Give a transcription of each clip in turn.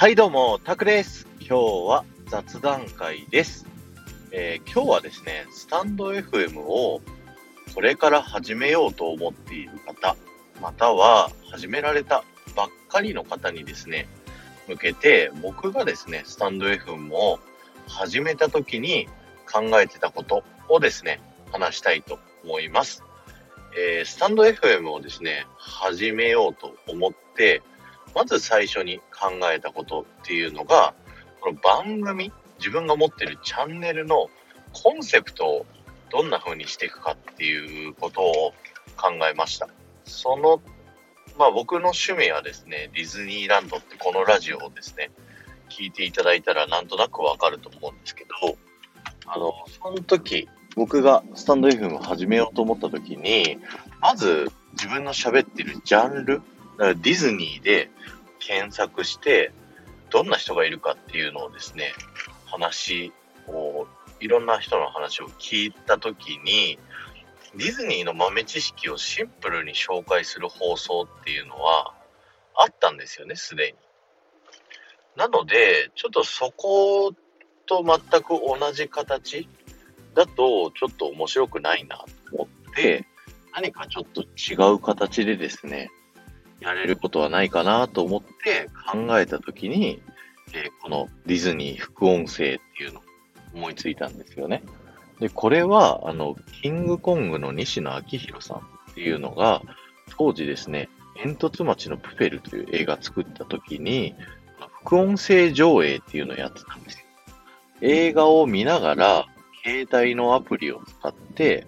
はい、どうも、タクです。今日は雑談会です。えー今日はですね、スタンド FM をこれから始めようと思っている方、または始められたばっかりの方にですね、向けて、僕がですね、スタンド FM を始めた時に考えてたことをですね、話したいと思います。えースタンド FM をですね、始めようと思って、まず最初に考えたことっていうのが、この番組、自分が持ってるチャンネルのコンセプトをどんな風にしていくかっていうことを考えました。その、まあ僕の趣味はですね、ディズニーランドってこのラジオをですね、聞いていただいたらなんとなくわかると思うんですけど、あの、その時、僕がスタンド FM を始めようと思った時に、まず自分の喋ってるジャンル、だからディズニーで検索して、どんな人がいるかっていうのをですね、話を、いろんな人の話を聞いたときに、ディズニーの豆知識をシンプルに紹介する放送っていうのはあったんですよね、すでに。なので、ちょっとそこと全く同じ形だと、ちょっと面白くないなと思って、何かちょっと違う形でですね、やれることはないかなと思って考えたときに、えーこのディズニー副音声っていうのを思いついたんですよね。で、これは、あの、キングコングの西野昭弘さんっていうのが、当時ですね、煙突町のプペルという映画作った時に、副音声上映っていうのをやってたんですよ。映画を見ながら、携帯のアプリを使って、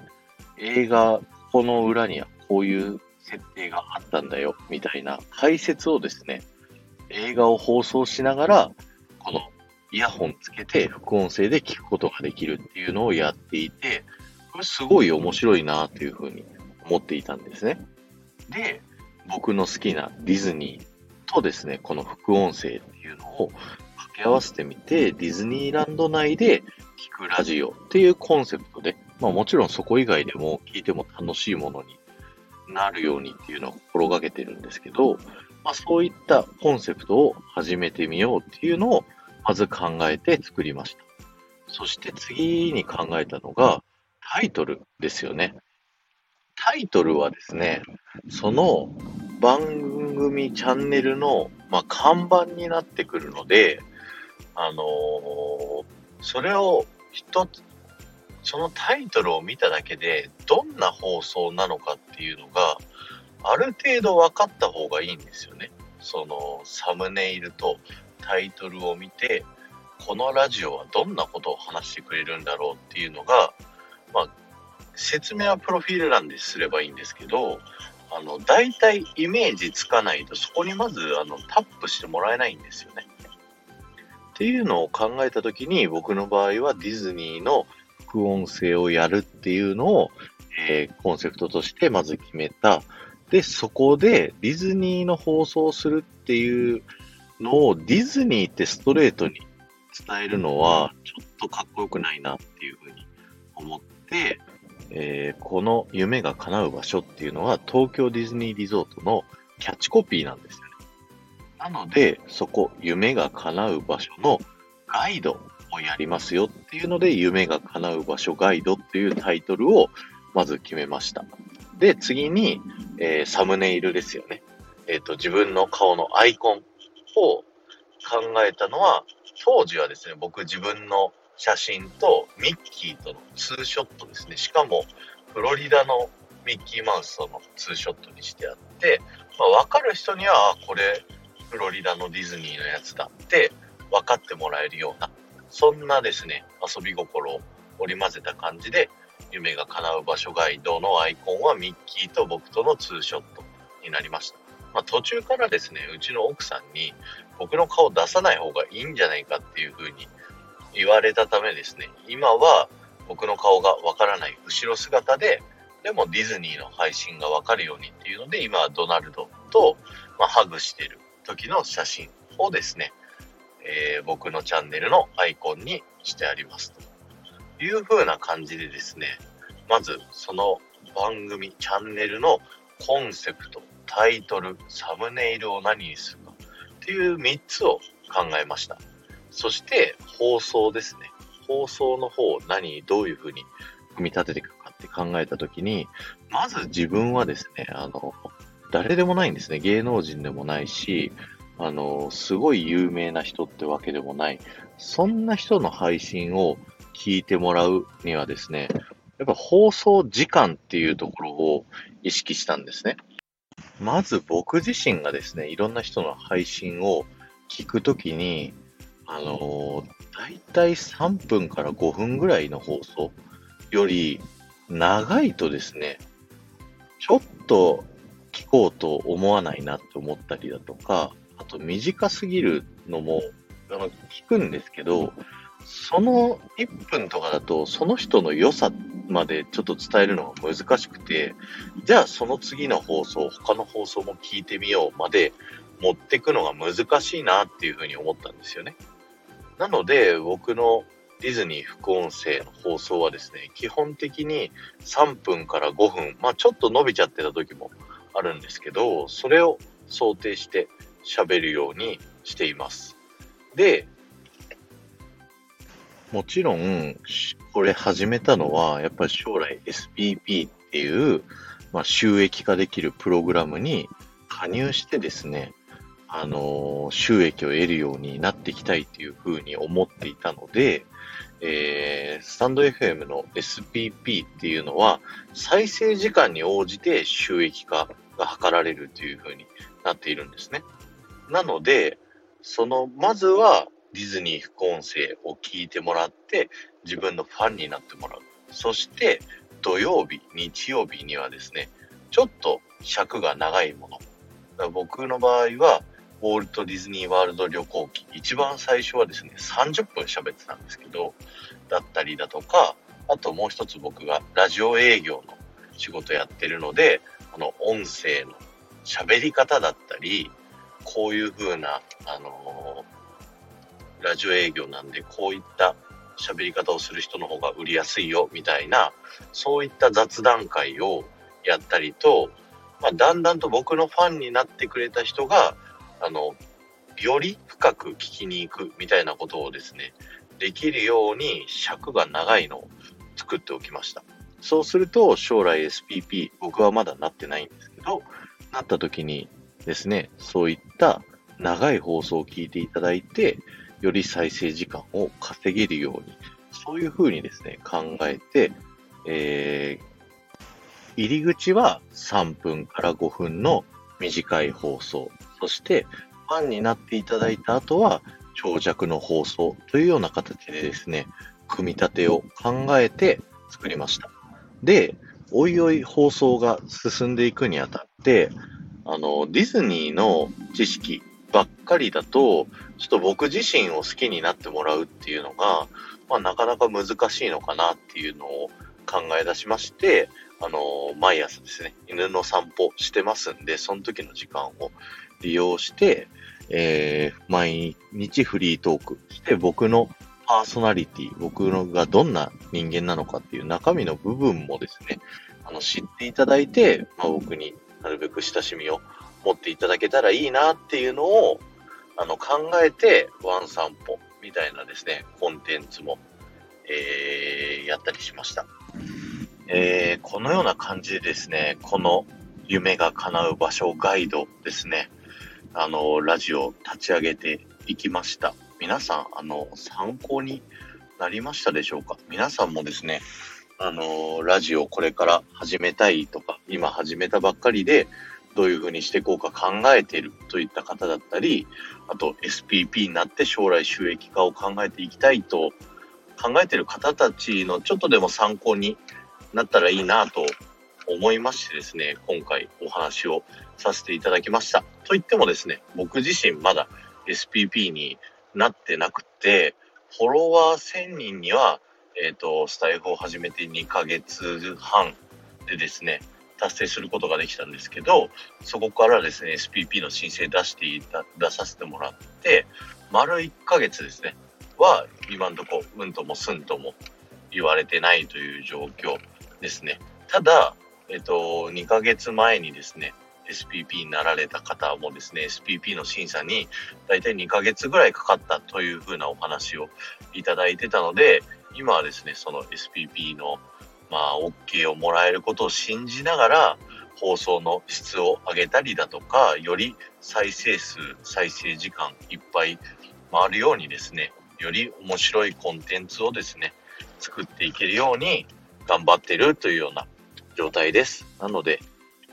映画、この裏にはこういう設定があったんだよ、みたいな解説をですね、映画を放送しながら、このイヤホンつけて副音声で聞くことができるっていうのをやっていて、これすごい面白いなっていうふうに思っていたんですね。で、僕の好きなディズニーとですね、この副音声っていうのを掛け合わせてみて、ディズニーランド内で聞くラジオっていうコンセプトで、まあもちろんそこ以外でも聞いても楽しいものになるようにっていうのを心がけてるんですけど、まあそういったコンセプトを始めてみようっていうのをまず考えて作りました。そして次に考えたのがタイトルですよね。タイトルはですね、その番組チャンネルの、まあ、看板になってくるので、あのーそれを一つ、そのタイトルを見ただけで、どんな放送なのかっていうのが、ある程度分かった方がいいんですよね。そのサムネイルとタイトルを見て、このラジオはどんなことを話してくれるんだろうっていうのが、まあ、説明はプロフィール欄ですればいいんですけど、あの、大体イメージつかないと、そこにまず、あの、タップしてもらえないんですよね。っていうのを考えたときに、僕の場合はディズニーの副音声をやるっていうのを、えーコンセプトとしてまず決めた。で、そこでディズニーの放送するっていうのをディズニーってストレートに伝えるのはちょっとかっこよくないなっていうふうに思って、えーこの夢が叶う場所っていうのは東京ディズニーリゾートのキャッチコピーなんですよね。なので、そこ、夢が叶う場所のガイドやりますよっていうので、夢が叶う場所ガイドっていうタイトルをまず決めました。で、次に、えーサムネイルですよね。えっ、と、自分の顔のアイコンを考えたのは、当時はですね、僕自分の写真とミッキーとのツーショットですね。しかも、フロリダのミッキーマウスとのツーショットにしてあって、まあ、わかる人には、これ、フロリダのディズニーのやつだって分かってもらえるような、そんなですね、遊び心を織り交ぜた感じで、夢が叶う場所ガイドのアイコンはミッキーと僕とのツーショットになりました。まあ、途中からですね、うちの奥さんに僕の顔出さない方がいいんじゃないかっていう風に言われたためですね、今は僕の顔がわからない後ろ姿で、でもディズニーの配信がわかるようにっていうので、今はドナルドと、まあ、ハグしてる時の写真をですね、えー僕のチャンネルのアイコンにしてありますという風な感じでですね、まずその番組、チャンネルのコンセプト、タイトル、サムネイルを何にするかっていう3つを考えました。そして、放送ですね。放送の方を、何、どういうふうに組み立てていくかって考えたときに、まず自分はですね、あの、誰でもないんですね。芸能人でもないし、あの、すごい有名な人ってわけでもない。そんな人の配信を聞いてもらうにはですね、やっぱ放送時間っていうところを意識したんですね。まず僕自身がですね、いろんな人の配信を聞くときに、あのー、だいたい3分から5分ぐらいの放送より長いとですね、ちょっと聞こうと思わないなって思ったりだとか、あと短すぎるのも、あの、聞くんですけど、その1分とかだと、その人の良さまでちょっと伝えるのが難しくて、じゃあその次の放送、他の放送も聞いてみようまで持ってくのが難しいなっていうふうに思ったんですよね。なので、僕のディズニー副音声の放送はですね、基本的に3分から5分、まあちょっと伸びちゃってた時もあるんですけど、それを想定して喋るようにしています。で、もちろん、これ始めたのは、やっぱり将来 SPP っていう、まあ、収益化できるプログラムに加入してですね、あのー、収益を得るようになっていきたいっていうふうに思っていたので、えー、スタンド FM の SPP っていうのは、再生時間に応じて収益化が図られるというふうになっているんですね。なので、その、まずはディズニー副音声を聞いてもらって、自分のファンになってもらう。そして、土曜日、日曜日にはですね、ちょっと尺が長いもの。僕の場合は、ウォルト・ディズニー・ワールド旅行記、一番最初はですね、30分喋ってたんですけど、だったりだとか、あともう一つ僕がラジオ営業の仕事やってるので、あの、音声の喋り方だったり、こういう風な、あのー、ラジオ営業なんで、こういった喋り方をする人の方が売りやすいよ、みたいな、そういった雑談会をやったりと、まあ、だんだんと僕のファンになってくれた人が、あの、より深く聞きに行くみたいなことをですね、できるように尺が長いのを作っておきました。そうすると将来 SPP、僕はまだなってないんですけど、なった時にですね、そういった長い放送を聞いていただいて、より再生時間を稼げるように、そういうふうにですね、考えて、えー、入り口は3分から5分の短い放送、そしてファンになっていただいた後は長尺の放送というような形でですね、組み立てを考えて作りました。で、おいおい放送が進んでいくにあたって、あの、ディズニーの知識ばっかりだと、ちょっと僕自身を好きになってもらうっていうのが、まあ、なかなか難しいのかなっていうのを考え出しまして、あの、毎朝ですね、犬の散歩してますんで、その時の時間を利用して、えー、毎日フリートークして僕のパーソナリティ、僕のがどんな人間なのかっていう中身の部分もですね、あの、知っていただいて、まあ、僕になるべく親しみを持っていただけたらいいなっていうのを、あの、考えて、ワン散歩みたいなですね、コンテンツも、えー、やったりしました。えー、このような感じでですね、この夢が叶う場所ガイドですね、あの、ラジオ立ち上げていきました。皆さん、あの、参考になりましたでしょうか？皆さんもですね、あの、ラジオこれから始めたいとか、今始めたばっかりで、どういうふうにしていこうか考えているといった方だったり、あと SPP になって将来収益化を考えていきたいと考えている方たちのちょっとでも参考になったらいいなと思いましてですね、今回お話をさせていただきました。と言ってもですね、僕自身まだ SPP になってなくて、フォロワー1000人にはえっ、ー、と、スタイフを始めて2ヶ月半でですね、達成することができたんですけど、そこからですね、SPP の申請出していた、出させてもらって、丸1ヶ月ですね、は今んとこ、うんともすんとも言われてないという状況ですね。ただ、えっ、と、2ヶ月前にですね、SPP になられた方もですね、SPP の審査に大体2ヶ月ぐらいかかったというふうなお話をいただいてたので、今はですね、その SPP のまあ、OK をもらえることを信じながら、放送の質を上げたりだとか、より再生数、再生時間いっぱい回るようにですね、より面白いコンテンツをですね、作っていけるように頑張ってるというような状態です。なので、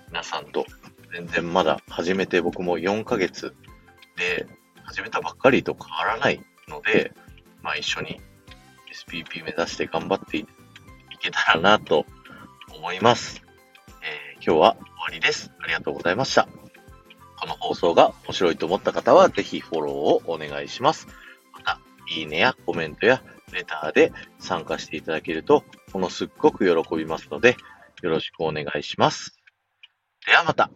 皆さんと全然まだ始めて僕も4ヶ月で始めたばっかりと変わらないので、まあ一緒に SPP 目指して頑張っていけたらなと思います。えー、今日は終わりです。ありがとうございました。この放送が面白いと思った方は、ぜひフォローをお願いします。また、いいねやコメントやレターで参加していただけると、ものすっごく喜びますので、よろしくお願いします。ではまた。